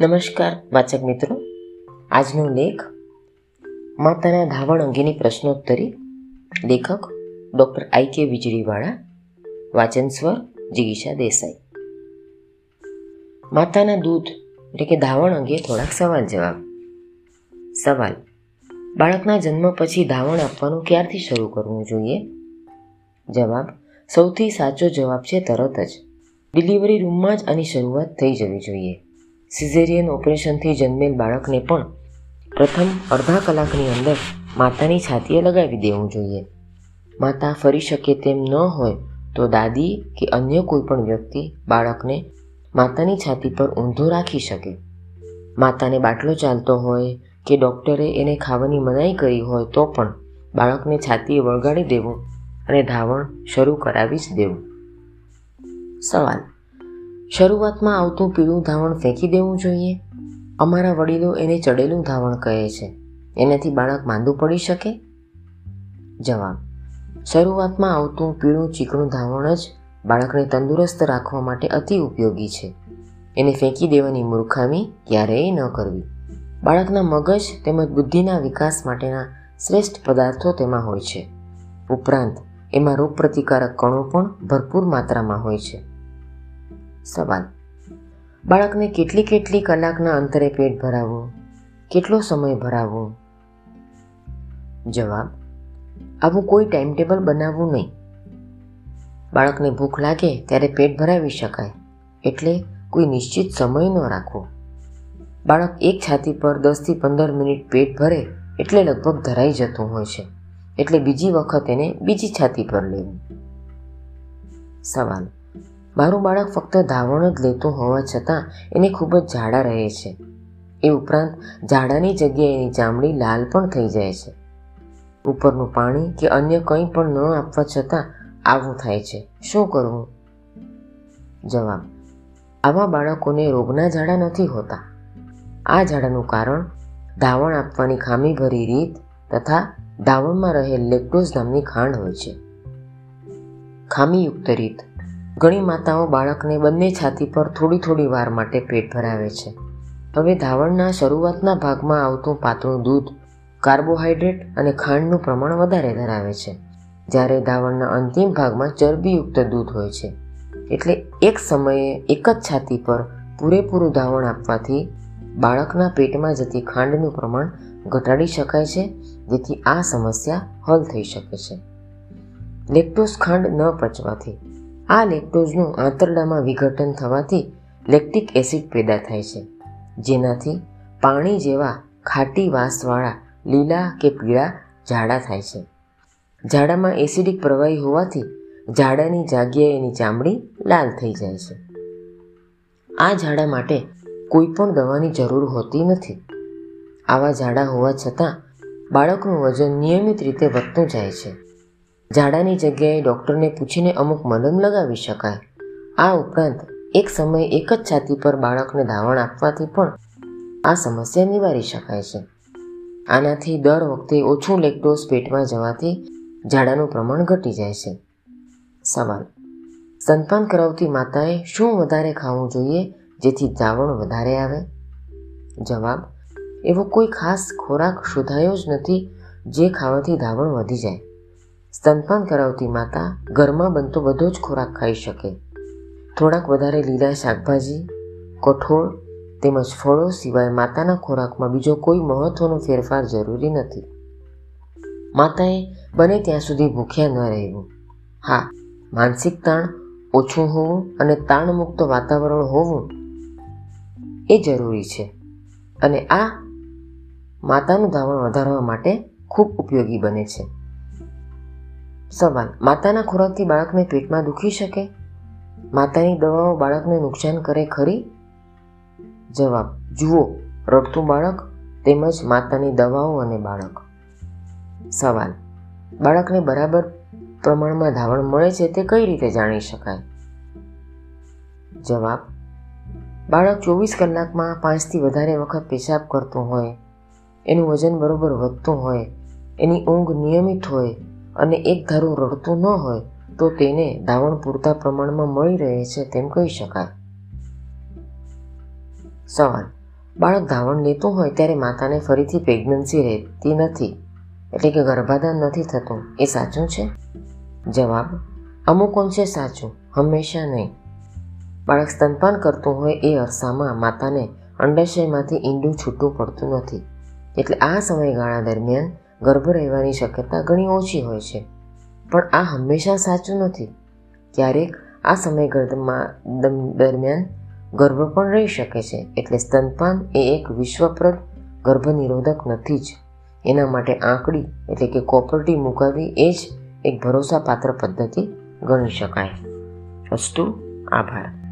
નમસ્કાર, વાચક મિત્રો. આજનો લેખ માતાના ધાવણ અંગેની પ્રશ્નોત્તરી. લેખક ડૉક્ટર આઈ કે વીજળીવાળા. વાચન સ્વર જિગીશા દેસાઈ. માતાના દૂધ એટલે કે ધાવણ અંગે થોડાક સવાલ જવાબ. સવાલ, બાળકના જન્મ પછી ધાવણ આપવાનું ક્યારથી શરૂ કરવું જોઈએ? જવાબ, સૌથી સાચો જવાબ છે તરત જ. ડિલિવરી રૂમમાં જ આની શરૂઆત થઈ જવી જોઈએ. સિઝેરિયન ઓપરેશનથી જન્મેલ બાળકને પણ પ્રથમ અડધા કલાકની અંદર માતાની છાતીએ લગાવી દેવું જોઈએ. માતા ફરી શકે તેમ ન હોય તો દાદી કે અન્ય કોઈ પણ વ્યક્તિ બાળકને માતાની છાતી પર ઊંધો રાખી શકે. માતાને બાટલો ચાલતો હોય કે ડૉક્ટરે એને ખાવાની મનાઈ કરી હોય તો પણ બાળકને છાતીએ વળગાડી દેવું અને ધાવણ શરૂ કરાવી જ દેવું. સવાલ શરૂઆતમાં આવતું પીળું ધાવણ ફેંકી દેવું જોઈએ. અમારા વડીલો એને ચડેલું ધાવણ કહે છે. એનાથી બાળક માંદું પડી શકે? જવાબ. શરૂઆતમાં આવતું પીળું ચીકણું ધાવણ જ બાળકને તંદુરસ્ત રાખવા માટે અતિ ઉપયોગી છે. એને ફેંકી દેવાની મૂર્ખામી ક્યારેય ન કરવી. બાળકના મગજ તેમજ બુદ્ધિના વિકાસ માટેના શ્રેષ્ઠ પદાર્થો તેમાં હોય છે. ઉપરાંત, એમાં રોગપ્રતિકારક કણો પણ ભરપૂર માત્રામાં હોય છે. સવાલ. બાળકને કેટલી કેટલી કલાકના અંતરે પેટ ભરાવો? કેટલો સમય ભરાવવો જવાબ, આવું કોઈ ટાઈમ ટેબલ બનાવવું નહીં. બાળકને ભૂખ લાગે ત્યારે પેટ ભરાવી શકાય, એટલે કોઈ નિશ્ચિત સમય ન રાખવો. બાળક એક છાતી પર દસથી પંદર મિનિટ પેટ ભરે એટલે લગભગ ધરાઈ જતું હોય છે, એટલે બીજી વખત એને બીજી છાતી પર લેવું. સવાલ મારું બાળક ફક્ત ધાવણ જ લેતું હોવા છતાં એને ખૂબ જ ઝાડા રહે છે. એ ઉપરાંત ઝાડાની જગ્યાએ એની ચામડી લાલ પણ થઈ જાય છે. ઉપરનું પાણી કે અન્ય કંઈ પણ ન આપવા છતાં આવું થાય છે. શું કરવું જવાબ. આવા બાળકોને રોગના ઝાડા નથી હોતા. આ ઝાડાનું કારણ ધાવણ આપવાની ખામીભરી રીત તથા ધાવણમાં રહેલ લેક્ટોઝ નામની ખાંડ હોય છે. ખામીયુક્ત રીત. ઘણી માતાઓ બાળકને બંને છાતી પર થોડી થોડી વાર માટે પેટ ભરાવે છે. હવે ધાવણના શરૂઆતના ભાગમાં આવતું પાતળું દૂધ કાર્બોહાઈડ્રેટ અને ખાંડનું પ્રમાણ વધારે ધરાવે છે, જ્યારે ધાવણના અંતિમ ભાગમાં ચરબીયુક્ત દૂધ હોય છે. એટલે એક સમયે એક જ છાતી પર પૂરેપૂરું ધાવણ આપવાથી બાળકના પેટમાં જતી ખાંડનું પ્રમાણ ઘટાડી શકાય છે, જેથી આ સમસ્યા હલ થઈ શકે છે. લેક્ટોઝ ખાંડ ન પચવાથી આ લેક્ટોઝનું આંતરડામાં વિઘટન થવાથી લેક્ટિક એસિડ પેદા થાય છે, જેનાથી પાણી જેવા ખાટી વાસવાળા લીલા કે પીળા ઝાડા થાય છે. ઝાડામાં એસિડિક પ્રવાહી હોવાથી ઝાડાની જગ્યાએ એની ચામડી લાલ થઈ જાય છે. આ ઝાડા માટે કોઈ પણ દવાની જરૂર હોતી નથી. આવા ઝાડા હોવા છતાં બાળકનું વજન નિયમિત રીતે વધતું જાય છે. ઝાડાની જગ્યાએ ડૉક્ટરને પૂછીને અમુક મલમ લગાવી શકાય. આ ઉપરાંત, એક સમયે એક જ છાતી પર બાળકને ધાવણ આપવાથી પણ આ સમસ્યા નિવારી શકાય છે. આનાથી દર વખતે ઓછું લેક્ટોઝ પેટમાં જવાથી ઝાડાનું પ્રમાણ ઘટી જાય છે. સવાલ. સંતાન કરાવતી માતાએ શું વધારે ખાવું જોઈએ જેથી ધાવણ વધારે આવે? જવાબ. એવો કોઈ ખાસ ખોરાક શોધાયો જ નથી જે ખાવાથી ધાવણ વધી જાય. સ્તનપાન કરાવતી માતા ઘરમાં બનતો બધો જ ખોરાક ખાઈ શકે. થોડાક વધારે લીલા શાકભાજી, કઠોળ તેમજ ફળો સિવાય માતાના ખોરાકમાં બીજો કોઈ મહત્વનો ફેરફાર જરૂરી નથી. માતાએ બને ત્યાં સુધી ભૂખ્યા ન રહેવું. હા, માનસિક તાણ ઓછું હોવું અને તાણમુક્ત વાતાવરણ હોવું એ જરૂરી છે. અને આ માતાનું ધાવણ વધારવા માટે ખૂબ ઉપયોગી બને છે. સવાલ માતાના ખોરાકથી બાળકને પેટમાં દુખી શકે? માતાની દવાઓ બાળકને નુકસાન કરે ખરી? જવાબ, જુઓ, રડતું બાળક તેમજ માતાની દવાઓ અને બાળક. સવાલ, બાળકને બરાબર પ્રમાણમાં ધાવણ મળે છે તે કઈ રીતે જાણી શકાય? જવાબ, બાળક ચોવીસ કલાકમાં પાંચથી વધારે વખત પેશાબ કરતું હોય, એનું વજન બરોબર વધતું હોય, એની ઊંઘ નિયમિત હોય અને એક ધારું રડતું ન હોય તો તેને ધાવણ પૂરતા પ્રમાણમાં મળી રહે છે તેમ કહી શકાય. સવાલ. બાળક ધાવણ લેતું હોય ત્યારે માતાને ફરીથી પ્રેગ્નન્સી રહેતી નથી. એટલે કે ગર્ભાધાન નથી થતું. એ સાચું છે? જવાબ. અમુક અંશે સાચું, હંમેશા નહીં. બાળક સ્તનપાન કરતું હોય એ અરસામાં માતાને અંડાશયમાંથી ઈંડું છૂટું પડતું નથી. એટલે આ સમયગાળા દરમિયાન ગર્ભ રહેવાની શક્યતા ઘણી ઓછી હોય છે. પણ આ હંમેશા સાચું નથી. ક્યારેક આ સમયગાળામાં દરમિયાન ગર્ભ પણ રહી શકે છે. એટલે સ્તનપાન એ એક વિશ્વપ્રદ ગર્ભનિરોધક નથી જ. એના માટે આંકડી એટલે કે કોપરટી મુકાવી એ જ એક ભરોસાપાત્ર પદ્ધતિ ગણી શકાય. અસ્તુ, આભાર.